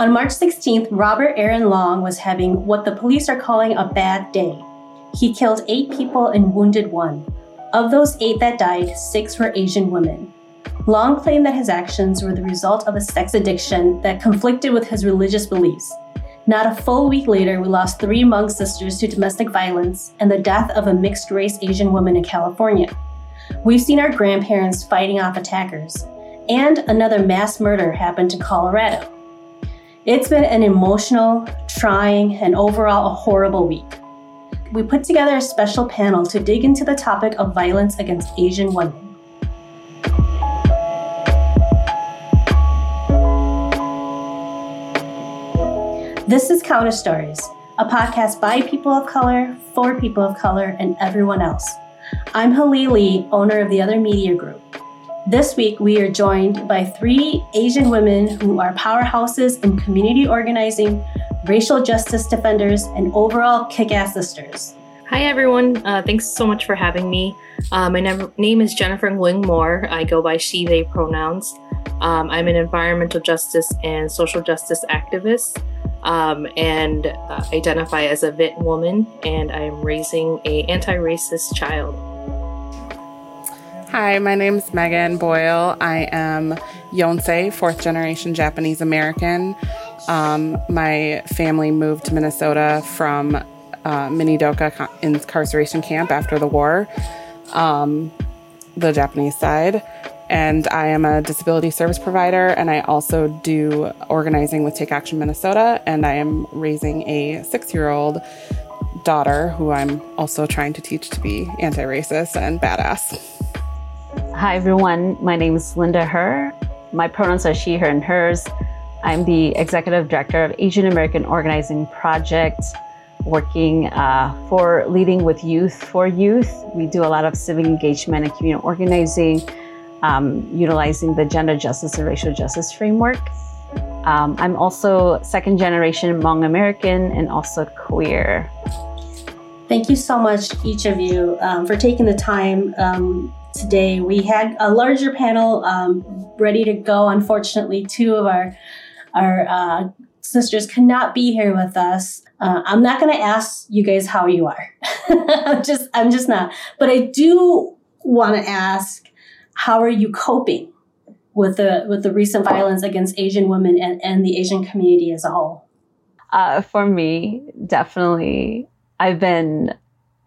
On March 16th, Robert Aaron Long was having what the police are calling a bad day. He killed eight people and wounded one. Of those eight that died, six were Asian women. Long claimed that his actions were the result of a sex addiction that conflicted with his religious beliefs. Not a full week later, we lost three Hmong sisters to domestic violence and the death of a mixed race Asian woman in California. We've seen our grandparents fighting off attackers, and another mass murder happened in Colorado. It's been an emotional, trying, and overall a horrible week. We put together a special panel to dig into the topic of violence against Asian women. This is Counter Stories, a podcast by people of color, for people of color, and everyone else. I'm Hlee Lee, owner of the Other Media Group. This week, we are joined by three Asian women who are powerhouses in community organizing, racial justice defenders, and overall kick ass sisters. Hi, everyone. Uh, thanks so much for having me. Uh, my ne- name is Jennifer Nguyen Moore. I go by she, they pronouns. Um, I'm an environmental justice and social justice activist um, and uh, identify as a Viet woman, and I am raising a anti-racist child. Hi, my name is Megan Boyle. I am Yonsei, fourth generation Japanese American. Um, my family moved to Minnesota from uh, Minidoka incarceration camp after the war, um, the Japanese side and I am a disability service provider, and I also do organizing with Take Action Minnesota, and I am raising a six year old daughter who I'm also trying to teach to be anti racist and badass. Hi, everyone. My name is Linda Her. My pronouns are she, her, and hers. I'm the executive director of Asian American Organizing Project, working uh, for leading with youth for youth. We do a lot of civic engagement and community organizing um, utilizing the gender justice and racial justice framework. Um, I'm also second generation Hmong American and also queer. Thank you so much, each of you, um, for taking the time um, today. We had a larger panel um, ready to go. Unfortunately, two of our our uh, sisters cannot be here with us. Uh, I'm not going to ask you guys how you are. I'm just I'm just not. But I do want to ask how are you coping with the with the recent violence against Asian women and, and the Asian community as a whole? Uh, for me, definitely, I've been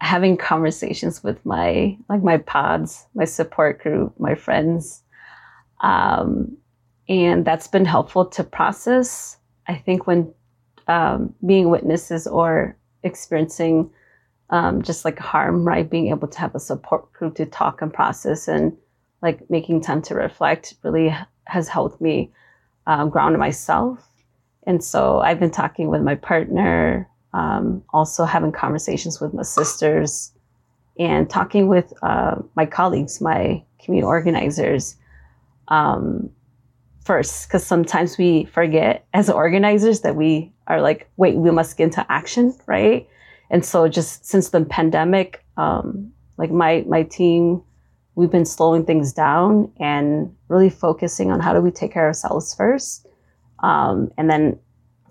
having conversations with my like my pods, my support group, my friends, um, and that's been helpful to process. I think when um, being witnesses or experiencing um, just like harm, right? Being able to have a support group to talk and process and like making time to reflect really has helped me um, ground myself. And so I've been talking with my partner, um, also having conversations with my sisters, and talking with uh, my colleagues, my community organizers. Um, first, because sometimes we forget as organizers that we are like, wait, we must get into action, right? And so just since the pandemic, um, like my my team we've been slowing things down and really focusing on how do we take care of ourselves first. Um, and then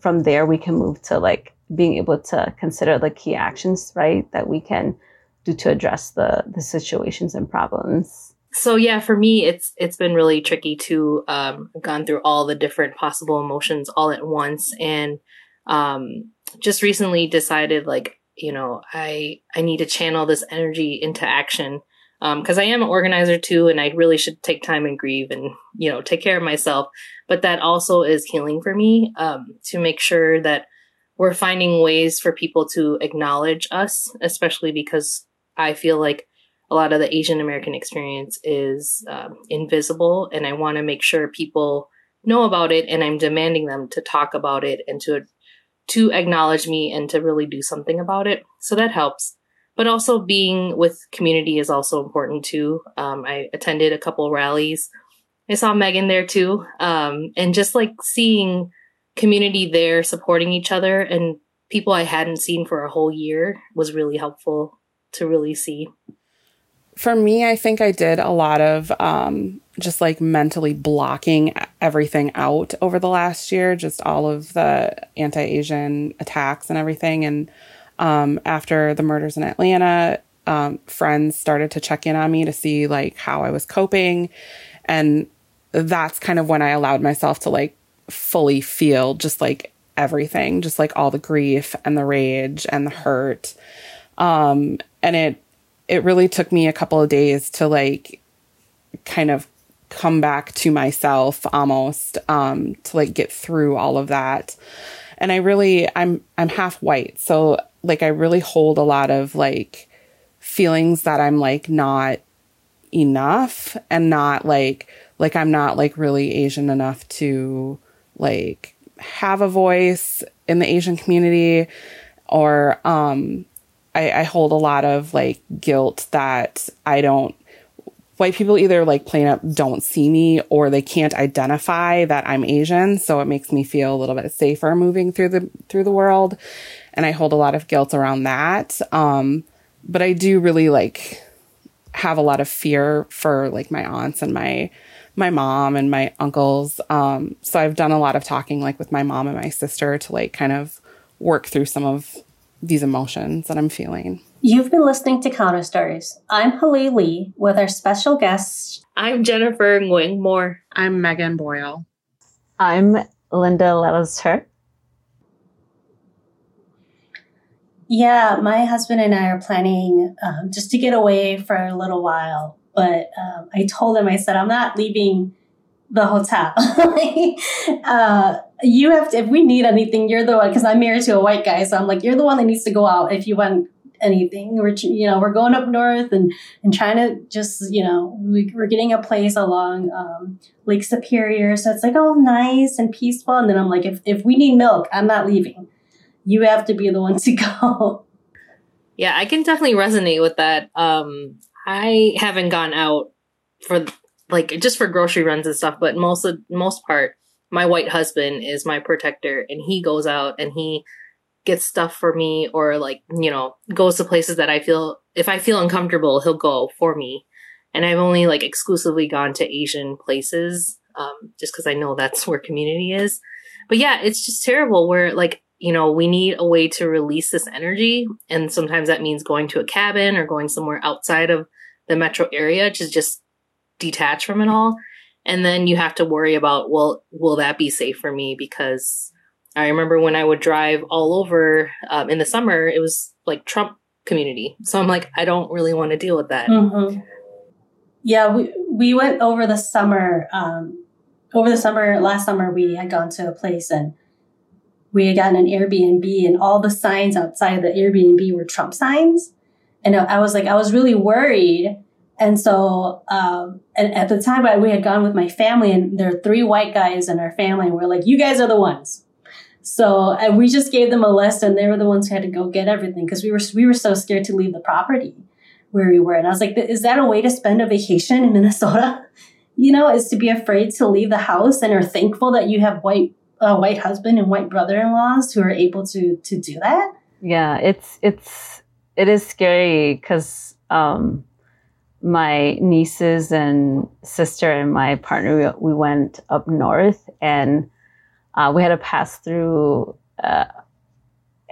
from there, we can move to like being able to consider the key actions, right, that we can do to address the, the situations and problems. So yeah, for me, it's it's been really tricky to um, gone through all the different possible emotions all at once, and um, just recently decided like you know I I need to channel this energy into action because um, I am an organizer too, and I really should take time and grieve and you know take care of myself. But that also is healing for me um, to make sure that we're finding ways for people to acknowledge us, especially because I feel like a lot of the Asian American experience is um, invisible, and I want to make sure people know about it, and I'm demanding them to talk about it and to to acknowledge me and to really do something about it. So that helps but also being with community is also important too. Um, I attended a couple rallies. I saw Megan there too. Um, and just like seeing community there supporting each other and people I hadn't seen for a whole year was really helpful to really see. for me, I think I did a lot of um, just like mentally blocking everything out over the last year, just all of the anti Asian attacks and everything. And um, after the murders in Atlanta, um, friends started to check in on me to see like how I was coping. And that's kind of when I allowed myself to like fully feel just like everything, just like all the grief and the rage and the hurt. Um, and it, it really took me a couple of days to like kind of come back to myself almost um, to like get through all of that and i really i'm i'm half white so like i really hold a lot of like feelings that i'm like not enough and not like like i'm not like really asian enough to like have a voice in the asian community or um I, I hold a lot of like guilt that I don't white people either like plain up don't see me or they can't identify that I'm Asian. So it makes me feel a little bit safer moving through the through the world. And I hold a lot of guilt around that. Um, but I do really like have a lot of fear for like my aunts and my my mom and my uncles. Um, so I've done a lot of talking like with my mom and my sister to like kind of work through some of these emotions that I'm feeling. You've been listening to Counter Stories. I'm Hlee Lee with our special guest. I'm Jennifer Nguyen Moore. I'm Megan Boyle. I'm Linda Lellister. Yeah, my husband and I are planning um, just to get away for a little while. But um, I told him, I said, I'm not leaving the hotel. uh, you have to, if we need anything, you're the one, because I'm married to a white guy. So I'm like, you're the one that needs to go out if you want anything. We're you know we're going up north and and trying to just you know we, are getting a place along um, Lake Superior, so it's like oh nice and peaceful. And then I'm like, if if we need milk, I'm not leaving. You have to be the one to go. Yeah, I can definitely resonate with that. Um, I haven't gone out for like just for grocery runs and stuff, but most of most part, my white husband is my protector, and he goes out and he gets stuff for me or like, you know, goes to places that I feel, if I feel uncomfortable, he'll go for me. And I've only like exclusively gone to Asian places, um, just cause I know that's where community is. But yeah, it's just terrible where like, you know, we need a way to release this energy. And sometimes that means going to a cabin or going somewhere outside of the metro area to just detach from it all. And then you have to worry about, well, will that be safe for me? Because I remember when I would drive all over um, in the summer, it was like Trump community. So I'm like, I don't really want to deal with that. Mm-hmm. Yeah, we we went over the summer. Um, over the summer, last summer, we had gone to a place and we had gotten an Airbnb, and all the signs outside of the Airbnb were Trump signs. And I was like, I was really worried. And so, um, and at the time, I, we had gone with my family, and there are three white guys in our family, and we're like, you guys are the ones so we just gave them a list, and they were the ones who had to go get everything because we were we were so scared to leave the property where we were. And I was like, is that a way to spend a vacation in Minnesota? You know, is to be afraid to leave the house and are thankful that you have white uh, white husband and white brother-in-laws who are able to to do that. Yeah, it's it's it is scary because um, my nieces and sister and my partner we, we went up north and uh, we had to pass through uh,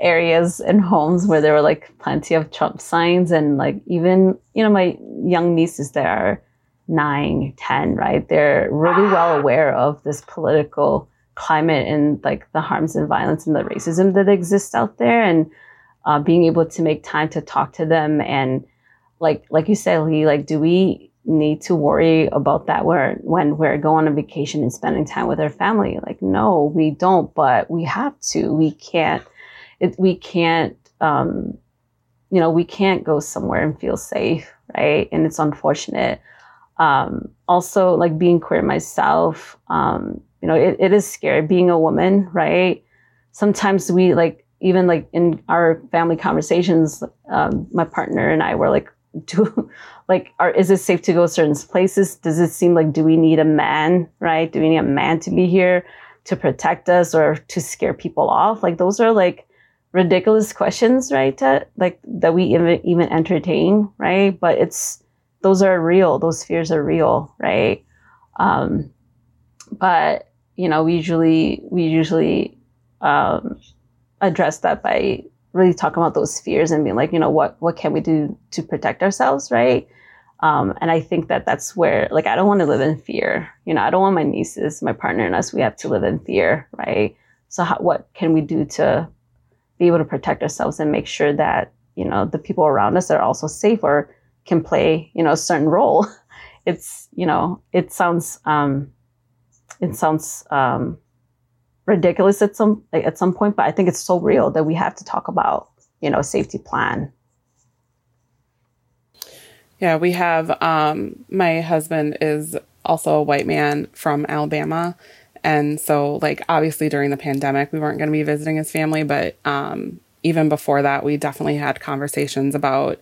areas and homes where there were like plenty of Trump signs, and like even you know my young nieces that are nine, ten, right? They're really well aware of this political climate and like the harms and violence and the racism that exists out there, and uh, being able to make time to talk to them and like like you said, Lee, like do we need to worry about that where when we're going on vacation and spending time with our family? Like no we don't but we have to. We can't it, we can't um, you know we can't go somewhere and feel safe right? And it's unfortunate. Um, also like being queer myself um, you know it, it is scary being a woman right? Sometimes we like even like in our family conversations um, my partner and i were like do like are is it safe to go certain places does it seem like do we need a man right do we need a man to be here to protect us or to scare people off like those are like ridiculous questions right to, like that we even even entertain right but it's those are real. Those fears are real, right? Um, but you know, we usually we usually um, address that by really talking about those fears and being like, you know, what what can we do to protect ourselves, right? Um, and I think that that's where, like, I don't want to live in fear. You know, I don't want my nieces, my partner, and us. We have to live in fear, right? So, how, what can we do to be able to protect ourselves and make sure that you know the people around us are also safe or can play you know a certain role? It's you know, it sounds um, it sounds um, ridiculous at some at some point, but I think it's so real that we have to talk about you know safety plan yeah, we have um, my husband is also a white man from Alabama. And so, like, obviously during the pandemic, we weren't going to be visiting his family. But um, even before that, we definitely had conversations about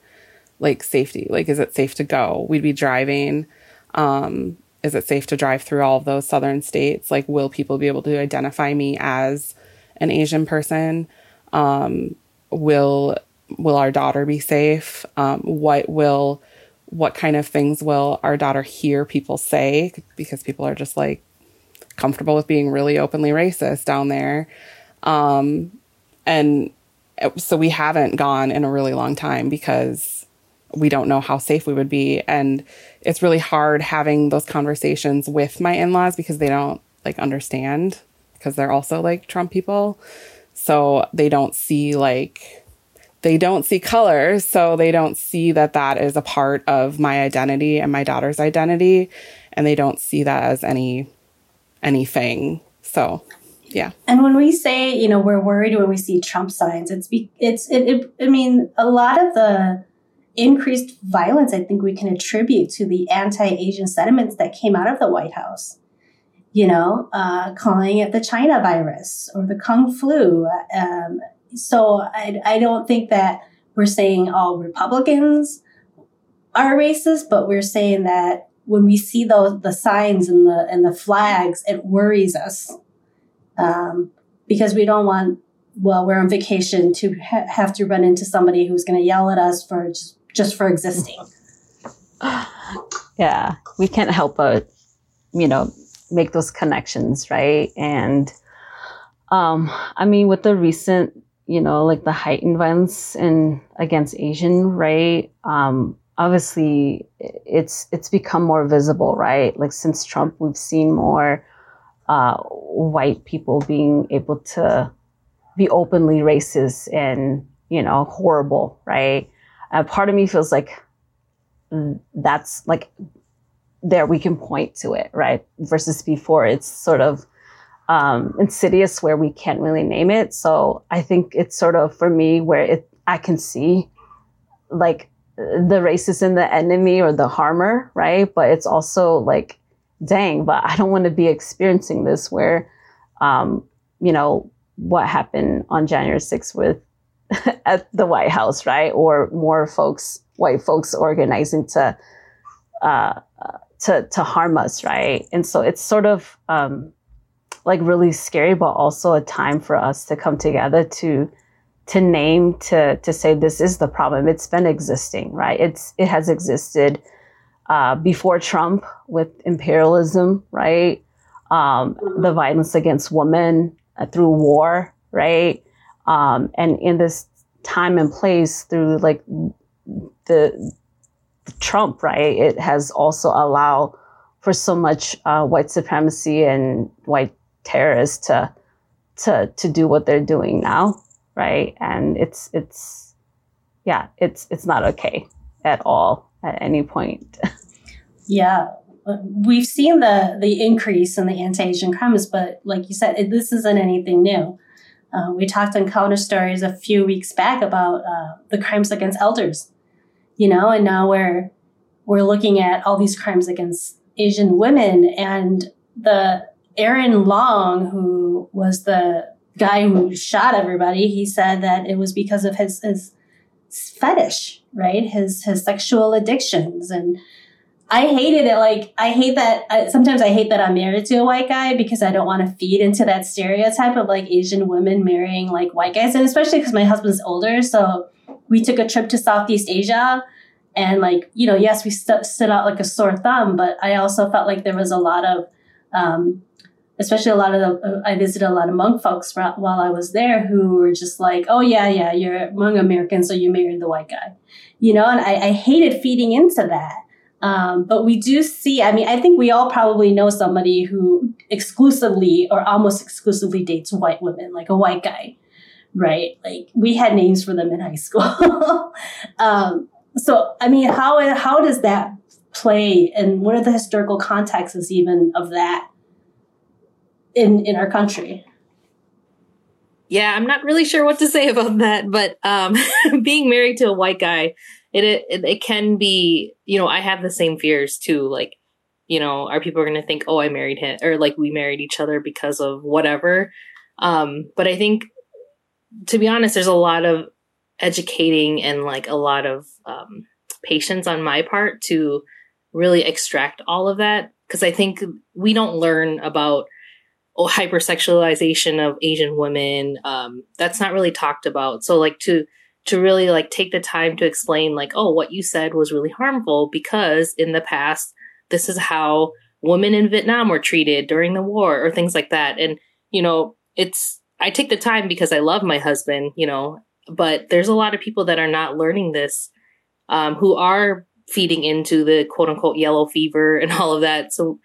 like safety. Like, is it safe to go? We'd be driving. Um, is it safe to drive through all of those southern states? Like, will people be able to identify me as an Asian person? Um, will will our daughter be safe? Um, what will what kind of things will our daughter hear people say because people are just like comfortable with being really openly racist down there. Um, and so we haven't gone in a really long time because we don't know how safe we would be. And it's really hard having those conversations with my in laws because they don't like understand because they're also like Trump people. So they don't see like they don't see colors, so they don't see that that is a part of my identity and my daughter's identity, and they don't see that as any anything. So, yeah. And when we say, you know, we're worried when we see Trump signs, it's be, it's it, it I mean, a lot of the increased violence I think we can attribute to the anti-Asian sentiments that came out of the White House. You know, uh, calling it the China virus or the Kung flu. Um, so I, I don't think that we're saying all Republicans are racist, but we're saying that when we see those the signs and the and the flags, it worries us um, because we don't want. Well, we're on vacation to ha- have to run into somebody who's going to yell at us for just, just for existing. Yeah, we can't help but you know make those connections, right? And um, I mean, with the recent you know, like the heightened violence and against Asian, right? Um, obviously, it's it's become more visible, right? Like since Trump, we've seen more uh, white people being able to be openly racist and you know horrible, right? And part of me feels like that's like there we can point to it, right? Versus before, it's sort of um, insidious where we can't really name it. So I think it's sort of for me where it I can see like the racist in the enemy or the harmer, right? But it's also like, dang, but I don't want to be experiencing this where, um, you know, what happened on January 6th with at the White House, right? Or more folks, white folks organizing to, uh, to, to harm us, right? And so it's sort of, um, like really scary, but also a time for us to come together to to name to to say this is the problem. It's been existing, right? It's it has existed uh, before Trump with imperialism, right? Um, the violence against women uh, through war, right? Um, and in this time and place through like the, Trump, right? It has also allowed for so much uh, white supremacy and white terrorists to to to do what they're doing now, right? And it's it's yeah, it's it's not okay at all at any point. yeah, we've seen the the increase in the anti-Asian crimes, but like you said, it, this isn't anything new. Uh, we talked on Counter Stories a few weeks back about uh, the crimes against elders, you know, and now we're we're looking at all these crimes against Asian women and the Aaron Long, who was the guy who shot everybody, he said that it was because of his, his fetish, right? His his sexual addictions, and I hated it. Like I hate that. I, sometimes I hate that I'm married to a white guy because I don't want to feed into that stereotype of like Asian women marrying like white guys, and especially because my husband's older. So we took a trip to Southeast Asia, And like, you know, yes, we st- stood out like a sore thumb, but I also felt like there was a lot of, um, especially a lot of the, I visited a lot of Hmong folks while I was there who were just like, oh yeah, yeah, you're Hmong American, so you married the white guy, you know, and I, I hated feeding into that. Um, but we do see, I mean, I think we all probably know somebody who exclusively or almost exclusively dates white women, like a white guy, right? Like we had names for them in high school. um, so, I mean, how, how does that play and what are the historical contexts even of that in, in our country? Yeah, I'm not really sure what to say about that, but um, being married to a white guy, it, it it can be you know i have the same fears too like you know are people going to think oh i married him or like we married each other because of whatever. Um but i think to be honest there's a lot of educating and like a lot of um patience on my part to really extract all of that because i think we don't learn about oh, hypersexualization of asian women um that's not really talked about. So like to to really like take the time to explain like, oh, what you said was really harmful because in the past, this is how women in Vietnam were treated during the war or things like that. And, you know, it's, I take the time because I love my husband, you know, but there's a lot of people that are not learning this, um, who are feeding into the quote unquote yellow fever and all of that. So,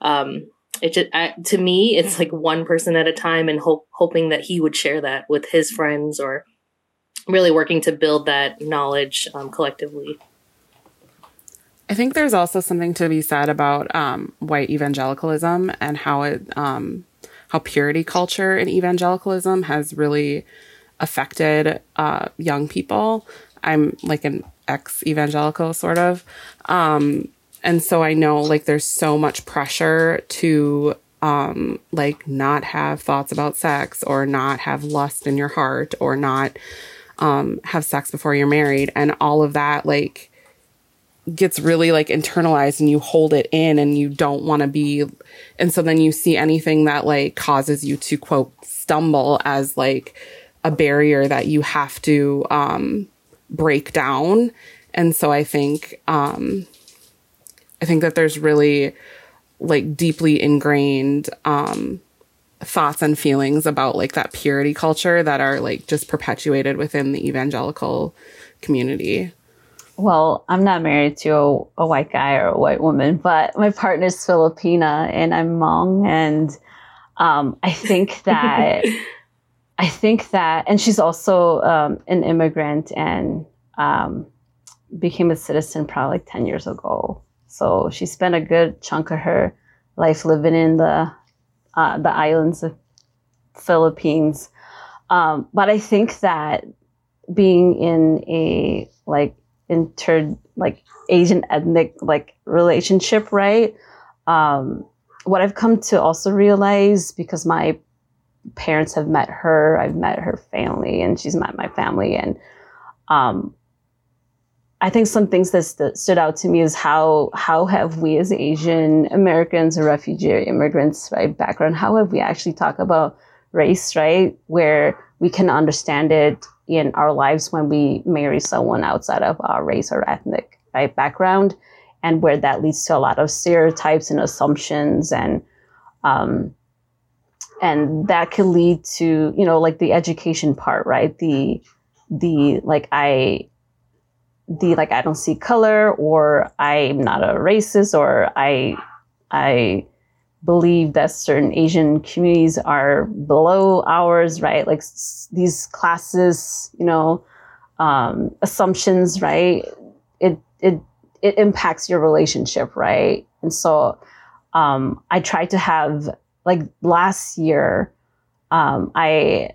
um, it just, I, to me, it's like one person at a time and hope, hoping that he would share that with his friends or, really working to build that knowledge um, collectively. I think there's also something to be said about um, white evangelicalism and how it um, how purity culture in evangelicalism has really affected uh, young people. I'm like an ex evangelical sort of, um, and so I know like there's so much pressure to um, like not have thoughts about sex or not have lust in your heart or not um, have sex before you're married and all of that like gets really like internalized and you hold it in and you don't want to be and so then you see anything that like causes you to quote stumble as like a barrier that you have to um break down. And so i think um i think that there's really like deeply ingrained um thoughts and feelings about like that purity culture that are like just perpetuated within the evangelical community? Well, I'm not married to a, a white guy or a white woman, but my partner's Filipina and I'm Hmong. And um, I think that, I think that, and she's also um, an immigrant and um, became a citizen probably like 10 years ago. So she spent a good chunk of her life living in the uh, the islands of Philippines. Um, but I think that being in a like inter like Asian ethnic like relationship, right? Um, what I've come to also realize because my parents have met her, I've met her family, and she's met my family, and um, I think some things that st- stood out to me is how how have we as Asian Americans or refugee immigrants, right, background, how have we actually talked about race, right, where we can understand it in our lives when we marry someone outside of our race or ethnic right background, and where that leads to a lot of stereotypes and assumptions and um, and that could lead to you know like the education part, right, the the like I the like I don't see color or I'm not a racist or I I believe that certain Asian communities are below ours, right? Like s- these classes, you know, um, assumptions, right? It it it impacts your relationship, right? And so um, I tried to have like last year, um, I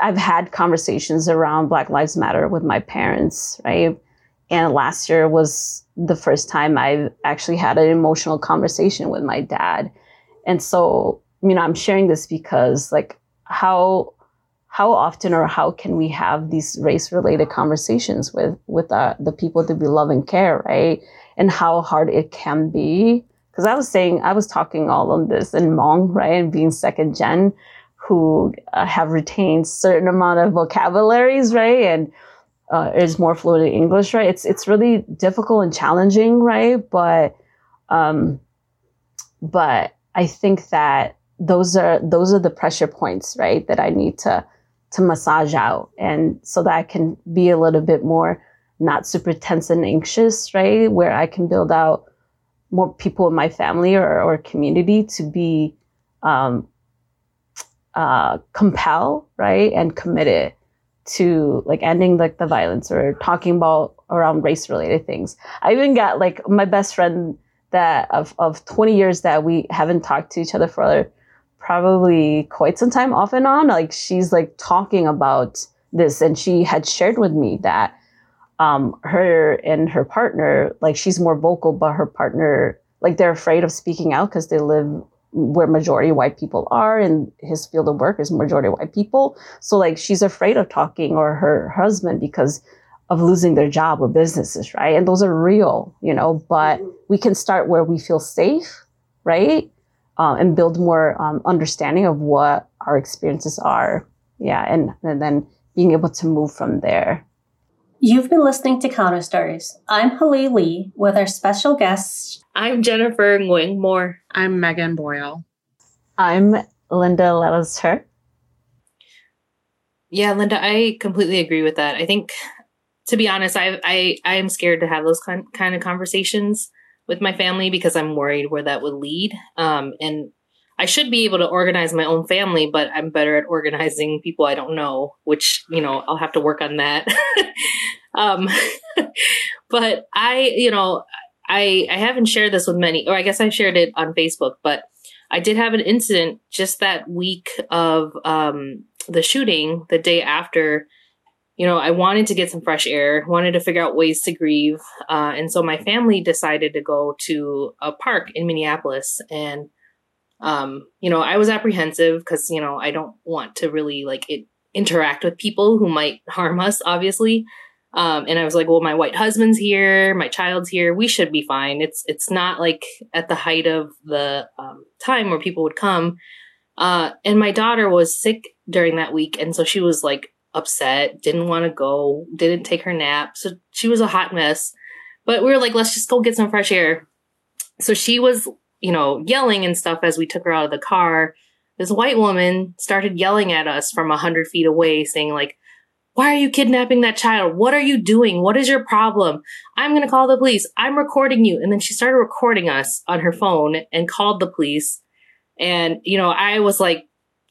I've had conversations around Black Lives Matter with my parents, right? And last year was the first time I've actually had an emotional conversation with my dad. And so, you know, I'm sharing this because like how how often or how can we have these race related conversations with with uh, the people that we love and care, right? And how hard it can be. Because I was saying, I was talking all on this in Hmong, right, and being second gen, who uh, have retained certain amount of vocabularies, right, and uh, is more fluent in English, right? It's it's really difficult and challenging, right? But um, but I think that those are those are the pressure points, right? That I need to to massage out, and so that I can be a little bit more not super tense and anxious, right? Where I can build out more people in my family or, or community to be um, uh, compel, right, and committed to like ending like the violence or talking about around race related things. I even got like my best friend that of, of 20 years that we haven't talked to each other for probably quite some time off and on. Like she's like talking about this and she had shared with me that um, her and her partner, like she's more vocal, but her partner, like they're afraid of speaking out because they live where majority white people are and his field of work is majority white people. So like she's afraid of talking or her husband because of losing their job or businesses right? And those are real you know but we can start where we feel safe right? Uh, and build more um, understanding of what our experiences are. Yeah and, and then being able to move from there You've been listening to Counter Stories. I'm Hlee Lee with our special guests. I'm Jennifer Nguyen Moore. I'm Megan Boyle. I'm Linda Lelliser. Yeah, Linda, I completely agree with that. I think, to be honest, I I I am scared to have those kind kind of conversations with my family because I'm worried where that would lead. Um, and I should be able to organize my own family, but I'm better at organizing people I don't know, which, you know, I'll have to work on that. um, but I, you know, I, I haven't shared this with many, or I guess I shared it on Facebook, but I did have an incident just that week of, um, the shooting the day after you know, I wanted to get some fresh air, wanted to figure out ways to grieve. Uh, and so my family decided to go to a park in Minneapolis. And um, you know, I was apprehensive because, you know, I don't want to really like it, interact with people who might harm us, obviously. Um, and I was like, well, my white husband's here, my child's here, we should be fine. It's, it's not like at the height of the um, time where people would come. Uh, and my daughter was sick during that week. And so she was like upset, didn't want to go, didn't take her nap. So she was a hot mess. But we were like, let's just go get some fresh air. So she was you know, yelling and stuff as we took her out of the car, this white woman started yelling at us from a hundred feet away, saying like, why are you kidnapping that child? What are you doing? What is your problem? I'm going to call the police. I'm recording you. And then she started recording us on her phone and called the police. And, you know, I was like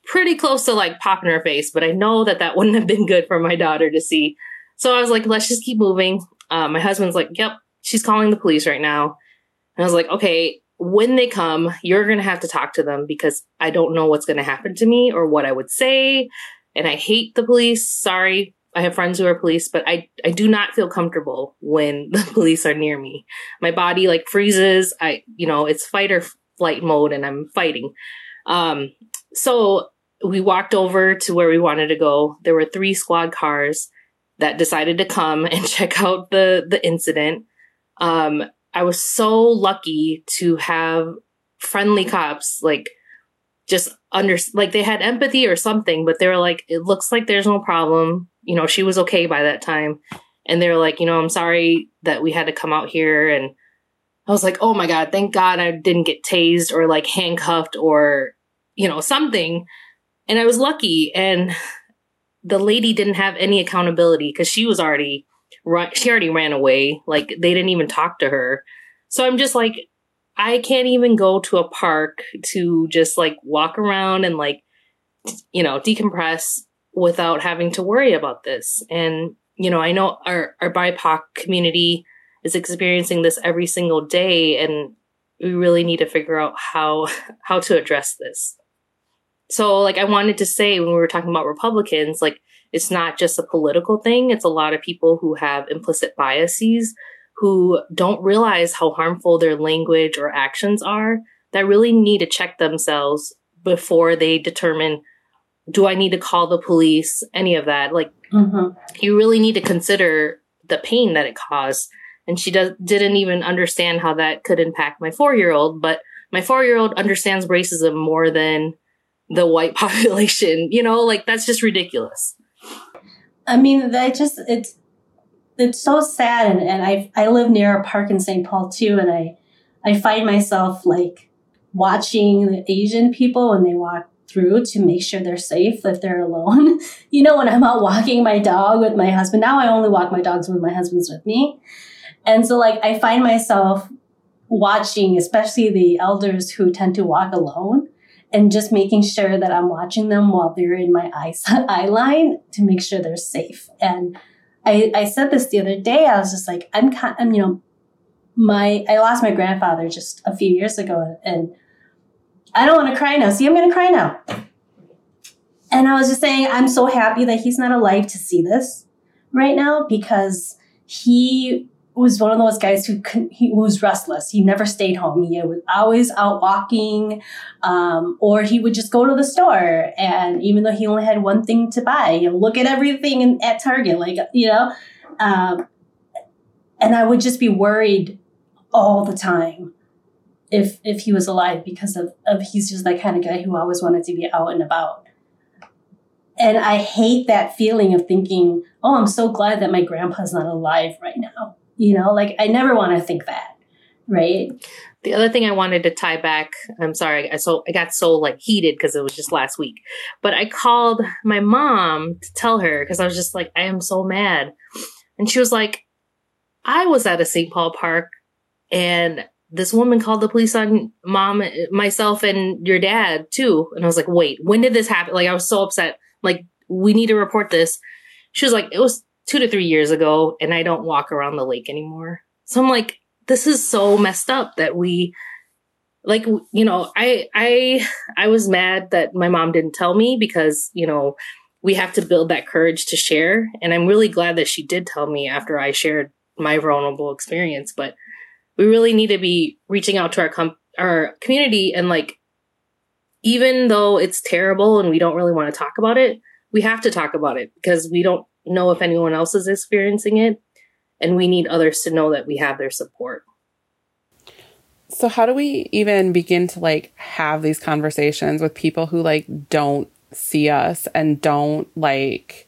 pretty close to like popping her face, but I know that that wouldn't have been good for my daughter to see. So I was like, let's just keep moving. Uh, my husband's like, yep, she's calling the police right now. And I was like, okay, when they come, you're going to have to talk to them because I don't know what's going to happen to me or what I would say. And I hate the police. Sorry. I have friends who are police, but I, I do not feel comfortable when the police are near me. My body like freezes. I, you know, it's fight or flight mode and I'm fighting. Um, so we walked over to where we wanted to go. There were three squad cars that decided to come and check out the, the incident. Um, I was so lucky to have friendly cops, like just under, like they had empathy or something, but they were like, it looks like there's no problem. You know, she was okay by that time. And they were like, you know, I'm sorry that we had to come out here. And I was like, oh my God, thank God I didn't get tased or like handcuffed or, you know, something. And I was lucky. And the lady didn't have any accountability because she was already run, she already ran away. Like they didn't even talk to her. So I'm just like, I can't even go to a park to just like walk around and like, you know, decompress without having to worry about this. And, you know, I know our, our BIPOC community is experiencing this every single day and we really need to figure out how, how to address this. So like I wanted to say when we were talking about Republicans, like it's not just a political thing. It's a lot of people who have implicit biases who don't realize how harmful their language or actions are that really need to check themselves before they determine do I need to call the police? Any of that. Like, mm-hmm. you really need to consider the pain that it caused. And she does, didn't even understand how that could impact my four year old, but my four year old understands racism more than the white population. You know, like that's just ridiculous. I mean, I just, it's, it's so sad. And, and I, I live near a park in St. Paul too. And I, I find myself like watching the Asian people when they walk through to make sure they're safe if they're alone. you know, when I'm out walking my dog with my husband, now I only walk my dogs when my husband's with me. And so like I find myself watching, especially the elders who tend to walk alone and just making sure that I'm watching them while they're in my eye, eye line to make sure they're safe. And I, I said this the other day. I was just like, I'm, I'm, you know, my, I lost my grandfather just a few years ago and I don't want to cry now. See, I'm going to cry now. And I was just saying, I'm so happy that he's not alive to see this right now because he was one of those guys who he was restless. He never stayed home. He was always out walking, um, or he would just go to the store. And even though he only had one thing to buy, you know, look at everything in, at Target, like you know. Um, and I would just be worried all the time if if he was alive because of, of he's just that kind of guy who always wanted to be out and about. And I hate that feeling of thinking, oh, I'm so glad that my grandpa's not alive right now. You know, like I never want to think that, right? The other thing I wanted to tie back, I'm sorry, I so I got so like heated because it was just last week. But I called my mom to tell her because I was just like, I am so mad. And she was like, I was at a St. Paul park and this woman called the police on mom, myself, and your dad too. And I was like, wait, when did this happen? Like, I was so upset. Like, we need to report this. She was like, it was two to three years ago and I don't walk around the lake anymore. So I'm like, this is so messed up that we like you know i i i was mad that my mom didn't tell me because you know we have to build that courage to share and i'm really glad that she did tell me after i shared my vulnerable experience but we really need to be reaching out to our com- our community and like even though it's terrible and we don't really want to talk about it we have to talk about it because we don't know if anyone else is experiencing it. And we need others to know that we have their support. So how do we even begin to like have these conversations with people who like don't see us and don't like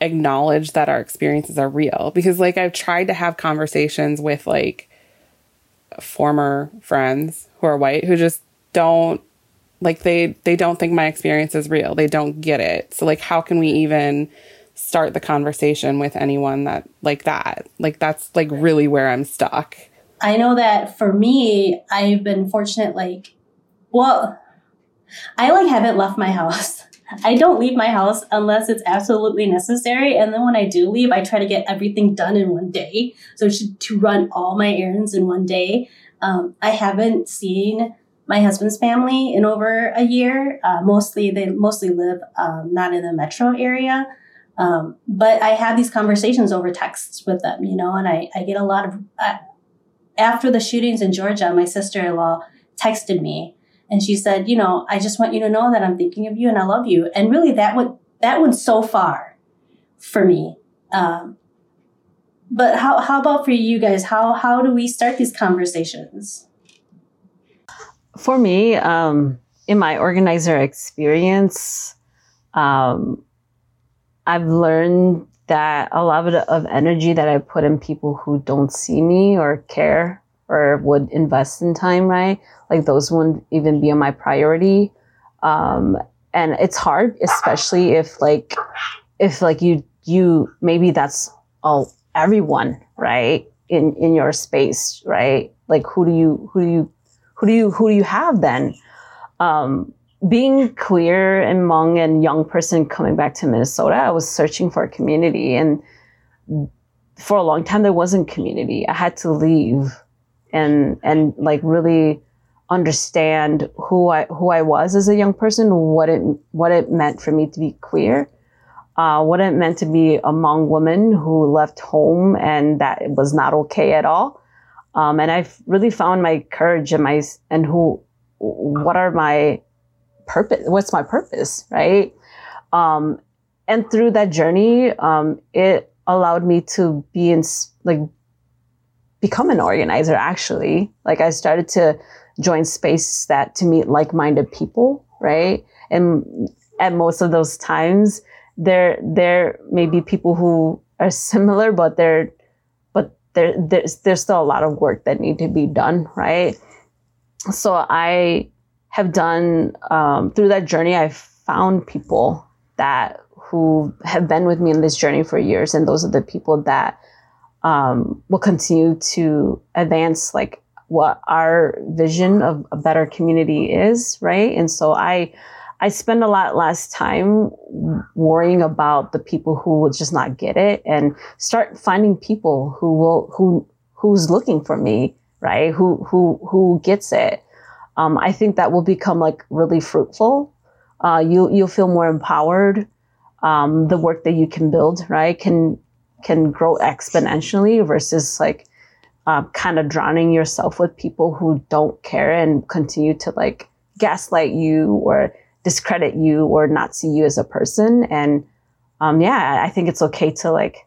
acknowledge that our experiences are real? Because like I've tried to have conversations with like former friends who are white who just don't like they they don't think my experience is real. They don't get it. So like how can we even start the conversation with anyone that like that. Like that's like really where I'm stuck. I know that for me, I've been fortunate like well, I like haven't left my house. I don't leave my house unless it's absolutely necessary. And then when I do leave, I try to get everything done in one day. So to, to run all my errands in one day. Um, I haven't seen my husband's family in over a year. Uh, mostly, they mostly live um, not in the metro area. Um, but I have these conversations over texts with them, you know, and I, I get a lot of, uh, after the shootings in Georgia, my sister-in-law texted me and she said, you know, I just want you to know that I'm thinking of you and I love you. And really that went, that went so far for me. Um, but how, how about for you guys? How, how do we start these conversations? For me, um, in my organizer experience, um, I've learned that a lot of, of energy that I put in people who don't see me or care or would invest in time, right? Like those wouldn't even be on my priority. Um, and it's hard, especially if like, if like you, you, maybe that's all, everyone, right? In, in your space, right? Like who do you, who do you, who do you, who do you have then? Um, being queer and Hmong and young person coming back to Minnesota, I was searching for a community. And for a long time, there wasn't community. I had to leave and, and like really understand who I, who I was as a young person, what it, what it meant for me to be queer. Uh, what it meant to be a Hmong woman who left home and that it was not okay at all. Um, and I've really found my courage and my, and who, what are my purpose what's my purpose right? Um, and through that journey um, it allowed me to be in like become an organizer actually. Like i started to join space that to meet like-minded people right? And at most of those times there there may be people who are similar, but they're but there there's there's still a lot of work that need to be done, right? So I have done um, through that journey. I've found people that who have been with me in this journey for years, and those are the people that um, will continue to advance like what our vision of a better community is, right? And so I I spend a lot less time worrying about the people who will just not get it and start finding people who will who who's looking for me, right? Who who who gets it. Um, I think that will become like really fruitful. Uh, you you'll feel more empowered. Um, the work that you can build, right, can can grow exponentially versus like uh, kind of drowning yourself with people who don't care and continue to like gaslight you or discredit you or not see you as a person. And um, yeah, I think it's okay to like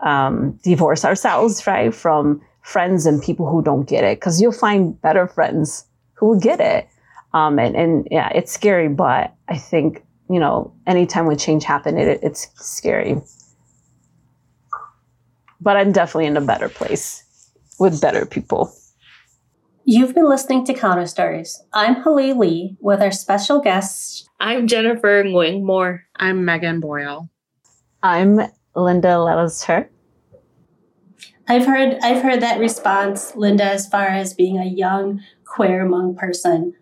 um, divorce ourselves, right, from friends and people who don't get it, because you'll find better friends who will get it. Um, and, and yeah, it's scary, but I think you know, anytime when change happen, it, it's scary. But I'm definitely in a better place with better people. You've been listening to Counter Stories. I'm Hlee Lee with our special guests. I'm Jennifer Nguyen Moore. I'm Megan Boyle. I'm Linda Lelliser. I've heard I've heard that response, Linda, as far as being a young queer Hmong person.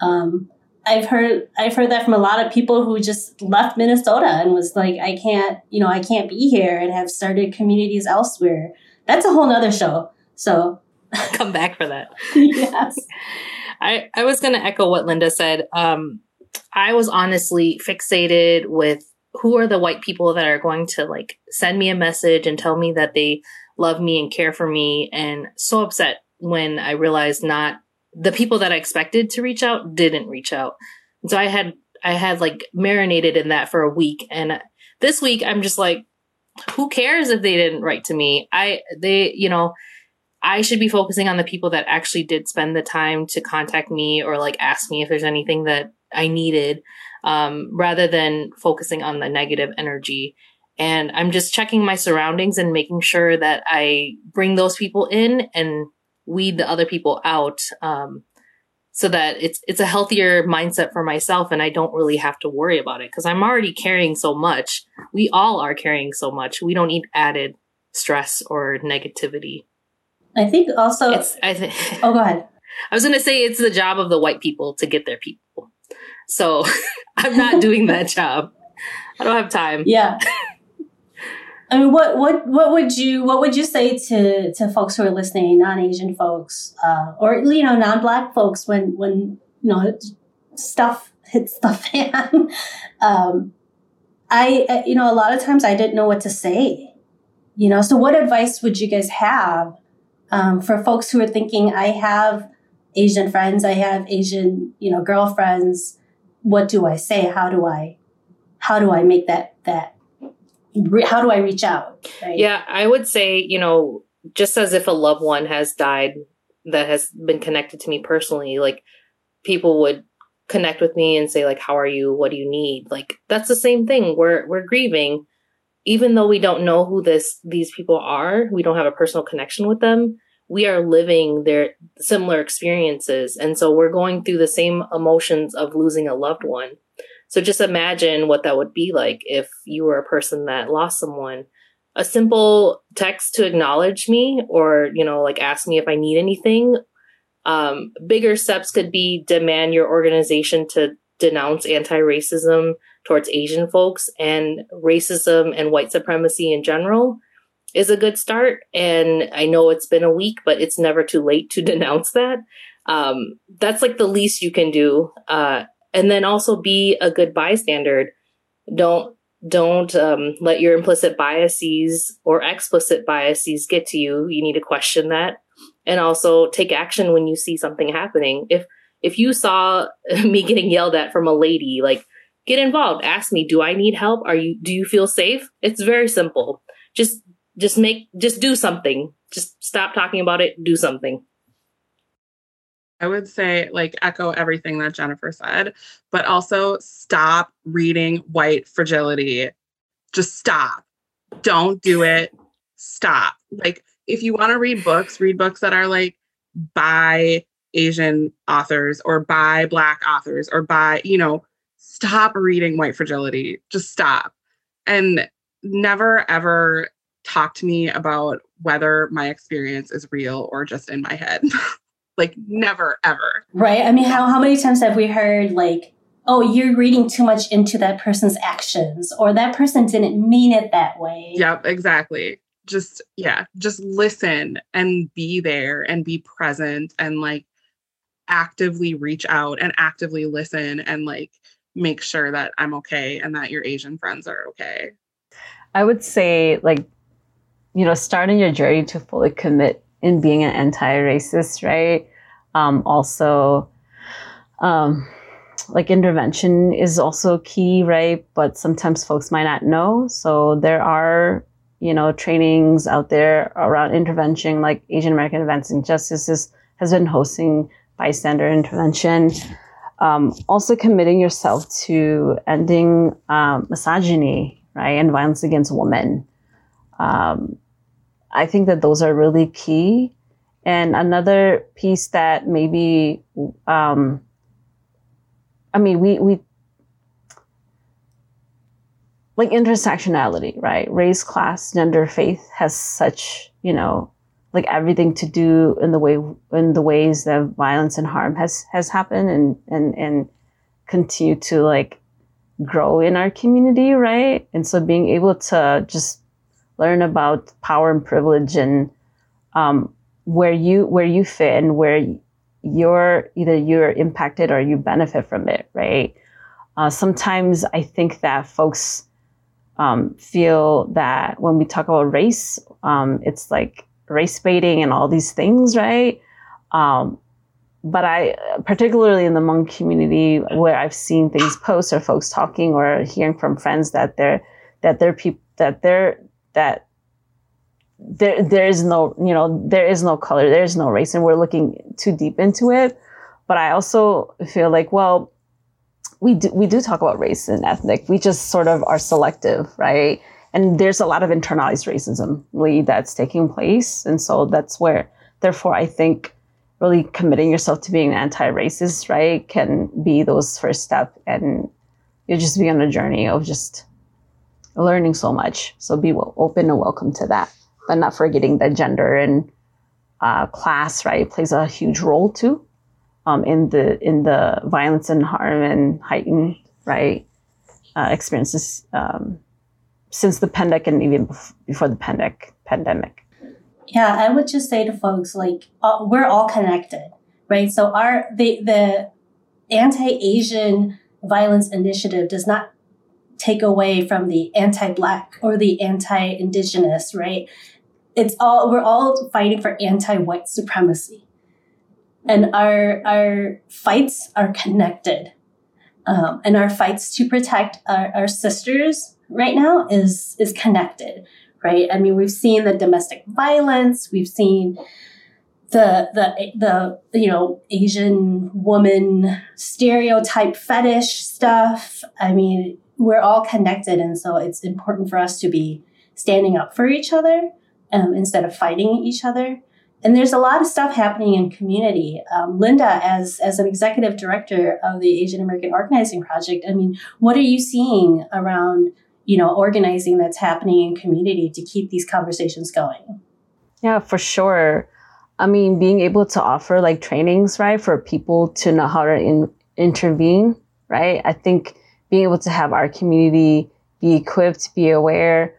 Um, I've heard I've heard that from a lot of people who just left Minnesota and was like, I can't, you know, I can't be here and have started communities elsewhere. That's a whole nother show. So come back for that. yes. I, I was gonna echo what Linda said. Um, I was honestly fixated with who are the white people that are going to like send me a message and tell me that they love me and care for me and so upset when I realized not the people that I expected to reach out didn't reach out. And so I had, I had like marinated in that for a week. And this week I'm just like, who cares if they didn't write to me? I, they, you know, I should be focusing on the people that actually did spend the time to contact me or like ask me if there's anything that I needed, um, rather than focusing on the negative energy. And I'm just checking my surroundings and making sure that I bring those people in and weed the other people out um, so that it's it's a healthier mindset for myself and I don't really have to worry about it because I'm already carrying so much. We all are carrying so much. We don't need added stress or negativity. I think also it's I think Oh go ahead. I was going to say it's the job of the white people to get their people. So I'm not doing that job. I don't have time. Yeah. I mean, what what what would you what would you say to to folks who are listening, non Asian folks, uh, or you know, non Black folks, when when you know stuff hits the fan? um, I you know a lot of times I didn't know what to say. You know, so what advice would you guys have um, for folks who are thinking, I have Asian friends, I have Asian you know girlfriends. What do I say? How do I how do I make that that how do I reach out? Right? Yeah, I would say, you know, just as if a loved one has died that has been connected to me personally, like people would connect with me and say like how are you? What do you need? Like that's the same thing. We're we're grieving. Even though we don't know who this these people are we don't have a personal connection with them we are living their similar experiences. And so we're going through the same emotions of losing a loved one so just imagine what that would be like if you were a person that lost someone. A simple text to acknowledge me or, you know, like ask me if I need anything. Um, bigger steps could be demand your organization to denounce anti-racism towards Asian folks and racism and white supremacy in general is a good start. And I know it's been a week, but it's never too late to denounce that. Um, that's like the least you can do. Uh, and then also be a good bystander. Don't don't um, let your implicit biases or explicit biases get to you. You need to question that, and also take action when you see something happening. If if you saw me getting yelled at from a lady, like get involved. Ask me, do I need help? Are you do you feel safe? It's very simple. Just just make just do something. Just stop talking about it. Do something. I would say, like, echo everything that Jennifer said, but also stop reading white fragility. Just stop. don't do it. Stop. Like, if you want to read books, read books that are like by Asian authors or by Black authors or by, you know, stop reading White Fragility. Just stop. And never ever talk to me about whether my experience is real or just in my head. like, never ever. Right. I mean, how, how many times have we heard, like, oh, you're reading too much into that person's actions, or that person didn't mean it that way. Yep, exactly. Just, yeah, just listen and be there and be present and like actively reach out and actively listen and like make sure that I'm okay and that your Asian friends are okay. I would say, like, you know, starting your journey to fully commit in being an anti racist, right? Um, also, um, like intervention is also key, right? But sometimes folks might not know. So there are, you know, trainings out there around intervention, like Asian American Advancing Justice has been hosting bystander intervention. Um, also committing yourself to ending um, misogyny, right, and violence against women. Um, I think that those are really key. And another piece that maybe um, I mean, we we like intersectionality, right? Race, class, gender, faith has such you know like everything to do in the way in the ways that violence and harm has has happened and and and continue to like grow in our community, right? And so being able to just learn about power and privilege and um, where you where you fit and where you're either you're impacted or you benefit from it, right? Uh, sometimes I think that folks um, feel that when we talk about race, um, it's like race baiting and all these things, right? Um, but I, particularly in the Hmong community, where I've seen things posts or folks talking or hearing from friends that they're that they're people that they're that there there is no you know there is no color there is no race and we're looking too deep into it. But i also feel like well we do we do talk about race and ethnic. We just sort of are selective right? And there's a lot of internalized racism really that's taking place. And so that's where therefore i think really committing yourself to being anti-racist right can be those first step. And you'll just be on a journey of just learning so much so be open and welcome to that but not forgetting that gender and uh, class, right, plays a huge role too um, in the in the violence and harm and heightened right uh, experiences um, since the pandemic and even before the pandemic. Pandemic. Yeah, I would just say to folks like uh, we're all connected, right? So our the the anti-Asian violence initiative does not take away from the anti-black or the anti-indigenous, right? it's all we're all fighting for anti-white supremacy. And our our fights are connected. Um, and our fights to protect our, our sisters right now is is connected right? I mean we've seen the domestic violence. We've seen the the the you know asian woman stereotype fetish stuff. I mean we're all connected and so it's important for us to be standing up for each other um, instead of fighting each other. And there's a lot of stuff happening in community. Um, Linda, as as an executive director of the Asian American Organizing Project, I mean, what are you seeing around you know organizing that's happening in community to keep these conversations going? Yeah, for sure. I mean, being able to offer like trainings, right, for people to know how to in, intervene, right? I think being able to have our community be equipped, be aware,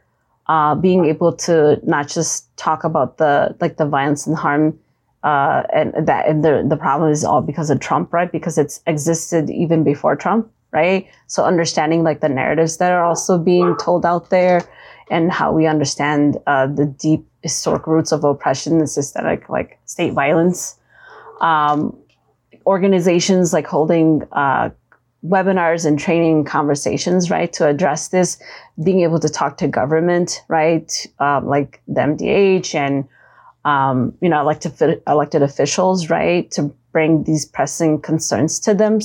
uh, being able to not just talk about the like the violence and harm uh, and that and the the problem is all because of Trump, right? Because it's existed even before Trump, right? So understanding like the narratives that are also being told out there, and how we understand uh, the deep historic roots of oppression and systemic like state violence. Um, organizations like holding uh, webinars and training conversations, right, to address this, being able to talk to government, right, um, like the MDH and, um, you know, elected, elected officials, right, to bring these pressing concerns to them,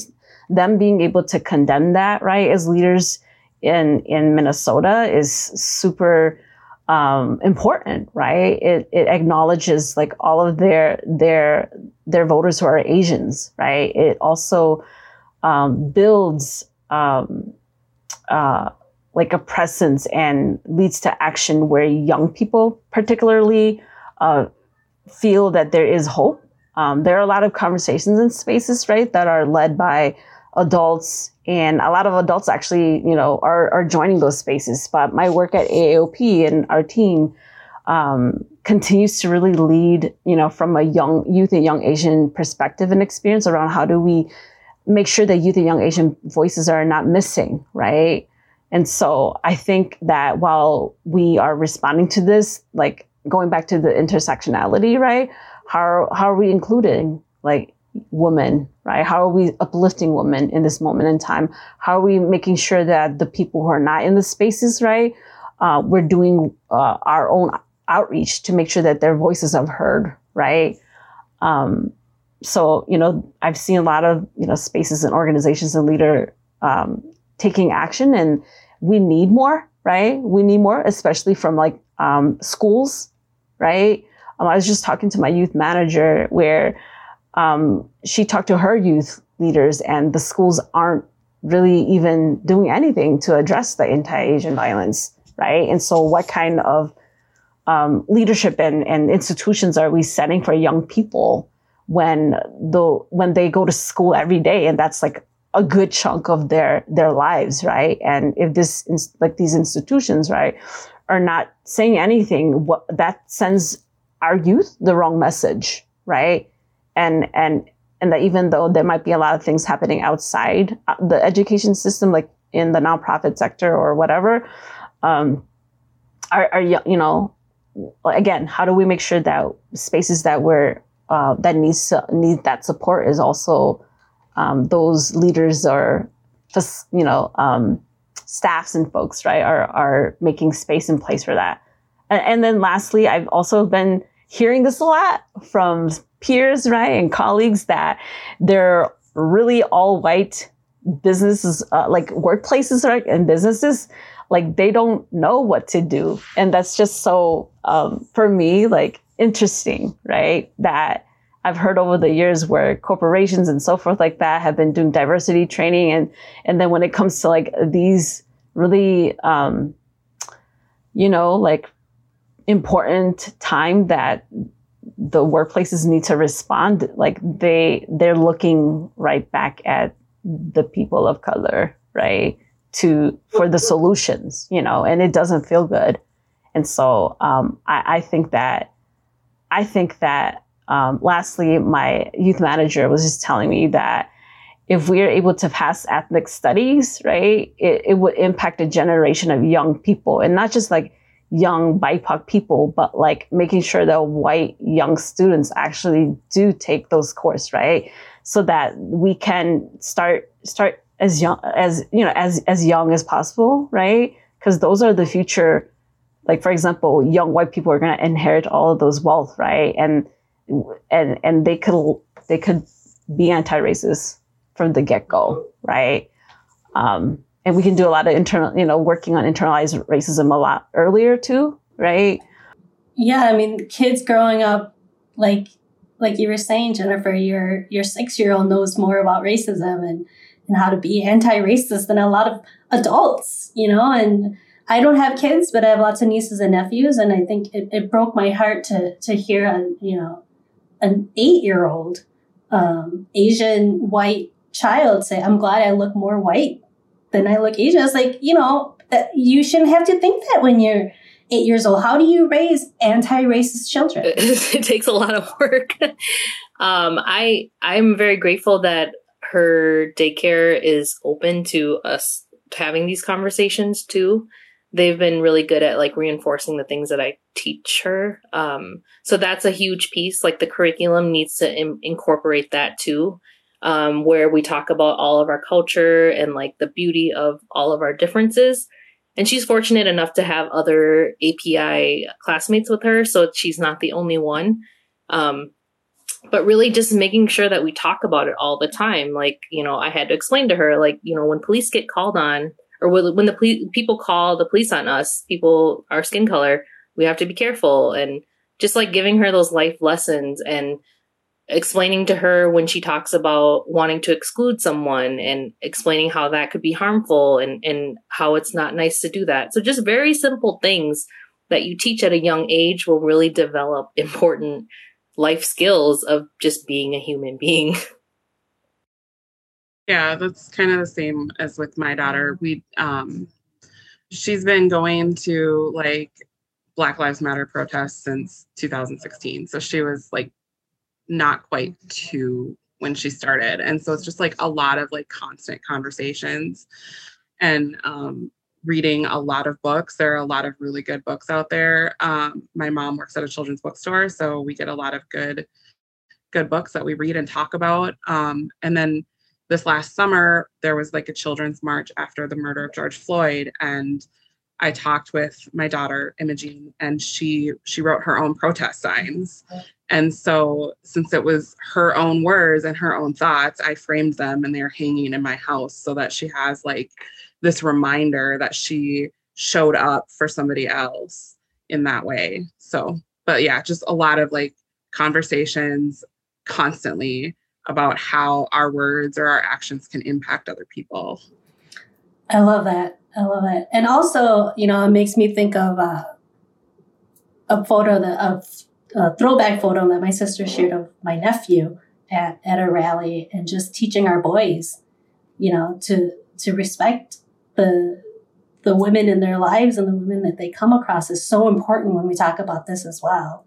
them being able to condemn that, right, as leaders in, in Minnesota is super um, important, right? It, it acknowledges like all of their their their voters who are Asians, right? It also um, builds um, uh, like a presence and leads to action where young people, particularly, uh, feel that there is hope. Um, there are a lot of conversations and spaces, right, that are led by adults and a lot of adults actually, you know, are, are joining those spaces. But my work at AAOP and our team um, continues to really lead, you know, from a young youth and young Asian perspective and experience around how do we make sure that youth and young Asian voices are not missing, right? And so I think that while we are responding to this, like going back to the intersectionality, right? How how are we including like women, right? How are we uplifting women in this moment in time? How are we making sure that the people who are not in the spaces, right, uh, we're doing uh, our own outreach to make sure that their voices are heard, right? Um, so, you know, I've seen a lot of, you know, spaces and organizations and leader um, taking action and we need more, right? We need more, especially from like um, schools, right? Um, I was just talking to my youth manager where um, she talked to her youth leaders, and the schools aren't really even doing anything to address the anti-Asian violence, right? And so, what kind of um, leadership and, and institutions are we setting for young people when the when they go to school every day, and that's like a good chunk of their their lives, right? And if this like these institutions, right, are not saying anything, what that sends our youth the wrong message, right? and and and that even though there might be a lot of things happening outside uh, the education system, like in the nonprofit sector or whatever, um, are, are you know, again, how do we make sure that spaces that we're uh, that needs to, need that support is also um, those leaders or you know um, staffs and folks right are are making space and place for that. And, and then lastly, I've also been hearing this a lot from peers, right, and colleagues that they're really all white businesses, uh, like workplaces, right, and businesses, like they don't know what to do, and that's just so um, for me, like interesting, right? That I've heard over the years where corporations and so forth like that have been doing diversity training, and and then when it comes to like these really, um, you know, like important time that the workplaces need to respond like they they're looking right back at the people of color right to for the solutions you know and it doesn't feel good and so um, I, I, think that i think that um, lastly my youth manager was just telling me that if we are able to pass ethnic studies right it, it would impact a generation of young people and not just like young BIPOC people, but like making sure that white young students actually do take those courses, right? So that we can start start as young as you know as as young as possible, right? Because those are the future. Like for example, young white people are going to inherit all of those wealth, right? And and and they could they could be anti-racist from the get go, right? Um, and we can do a lot of internal, you know, working on internalized racism a lot earlier too, right? Yeah, I mean, kids growing up, like like you were saying, Jennifer, your your six year old knows more about racism and and how to be anti racist than a lot of adults, you know. And I don't have kids, but I have lots of nieces and nephews, and I think it, it broke my heart to to hear a you know an eight year old um, Asian white child say, "I'm glad I look more white than I look Asian. It's like, you know, that you shouldn't have to think that when you're eight years old. How do you raise anti-racist children? it takes a lot of work. um, I I'm very grateful that her daycare is open to us having these conversations too. They've been really good at like reinforcing the things that I teach her. Um, so that's a huge piece. Like the curriculum needs to Im- incorporate that too um, where we talk about all of our culture and like the beauty of all of our differences. And she's fortunate enough to have other API classmates with her, so she's not the only one. Um, but really just making sure that we talk about it all the time. Like, you know, I had to explain to her, like, you know, when police get called on, or when the people call the police on us, people, our skin color, we have to be careful and just like giving her those life lessons and explaining to her when she talks about wanting to exclude someone and explaining how that could be harmful and, and how it's not nice to do that. So just very simple things that you teach at a young age will really develop important life skills of just being a human being. Yeah, that's kind of the same as with my daughter. We um she's been going to like Black Lives Matter protests since 2016. So she was like not quite two when she started. And so it's just like a lot of like constant conversations and um, reading a lot of books. There are a lot of really good books out there. Um, my mom works at a children's bookstore, so we get a lot of good good books that we read and talk about. Um, and then this last summer, there was like a children's march after the murder of George Floyd, and I talked with my daughter Imogene, and she she wrote her own protest signs. And so, since it was her own words and her own thoughts, I framed them and they're hanging in my house so that she has like this reminder that she showed up for somebody else in that way. So, but yeah, just a lot of like conversations constantly about how our words or our actions can impact other people. I love that. I love it. And also, you know, it makes me think of uh, a photo that of a throwback photo that my sister shared of my nephew at, at a rally and just teaching our boys, you know, to to respect the the women in their lives and the women that they come across is so important when we talk about this as well.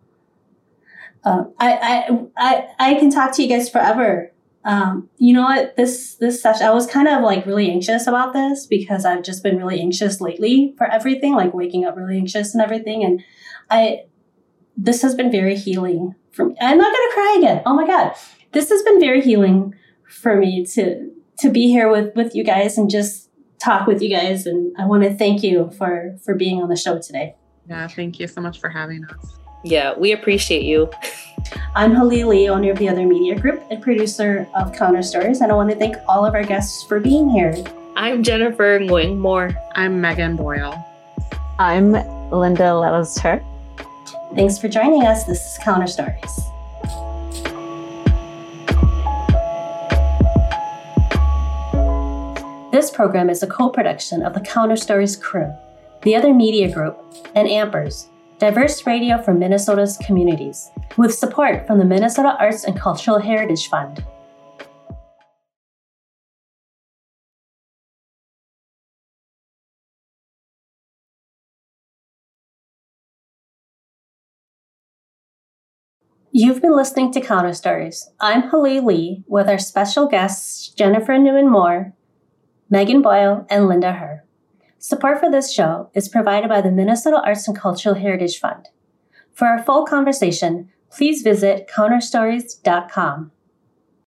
Um, I, I I I can talk to you guys forever um, you know what? This this session, I was kind of like really anxious about this because I've just been really anxious lately for everything, like waking up really anxious and everything. And I, this has been very healing for me. I'm not gonna cry again. Oh my god, this has been very healing for me to to be here with with you guys and just talk with you guys. And I want to thank you for for being on the show today. Yeah, thank you so much for having us. Yeah, we appreciate you. I'm Hlee Lee, owner of the Other Media Group and producer of Counter Stories, and I want to thank all of our guests for being here. I'm Jennifer Nguyen Moore. I'm Megan Boyle. I'm Linda Lellister. Thanks for joining us. This is Counter Stories. This program is a co production of the Counter Stories crew, the Other Media Group, and Ampers diverse radio for Minnesota's communities, with support from the Minnesota Arts and Cultural Heritage Fund. You've been listening to Counter Stories. I'm Hlee Lee with our special guests Jennifer Nguyen Moore, Megan Boyle, and Linda Her. Support for this show is provided by the Minnesota Arts and Cultural Heritage Fund. For our full conversation, please visit counterstories.com.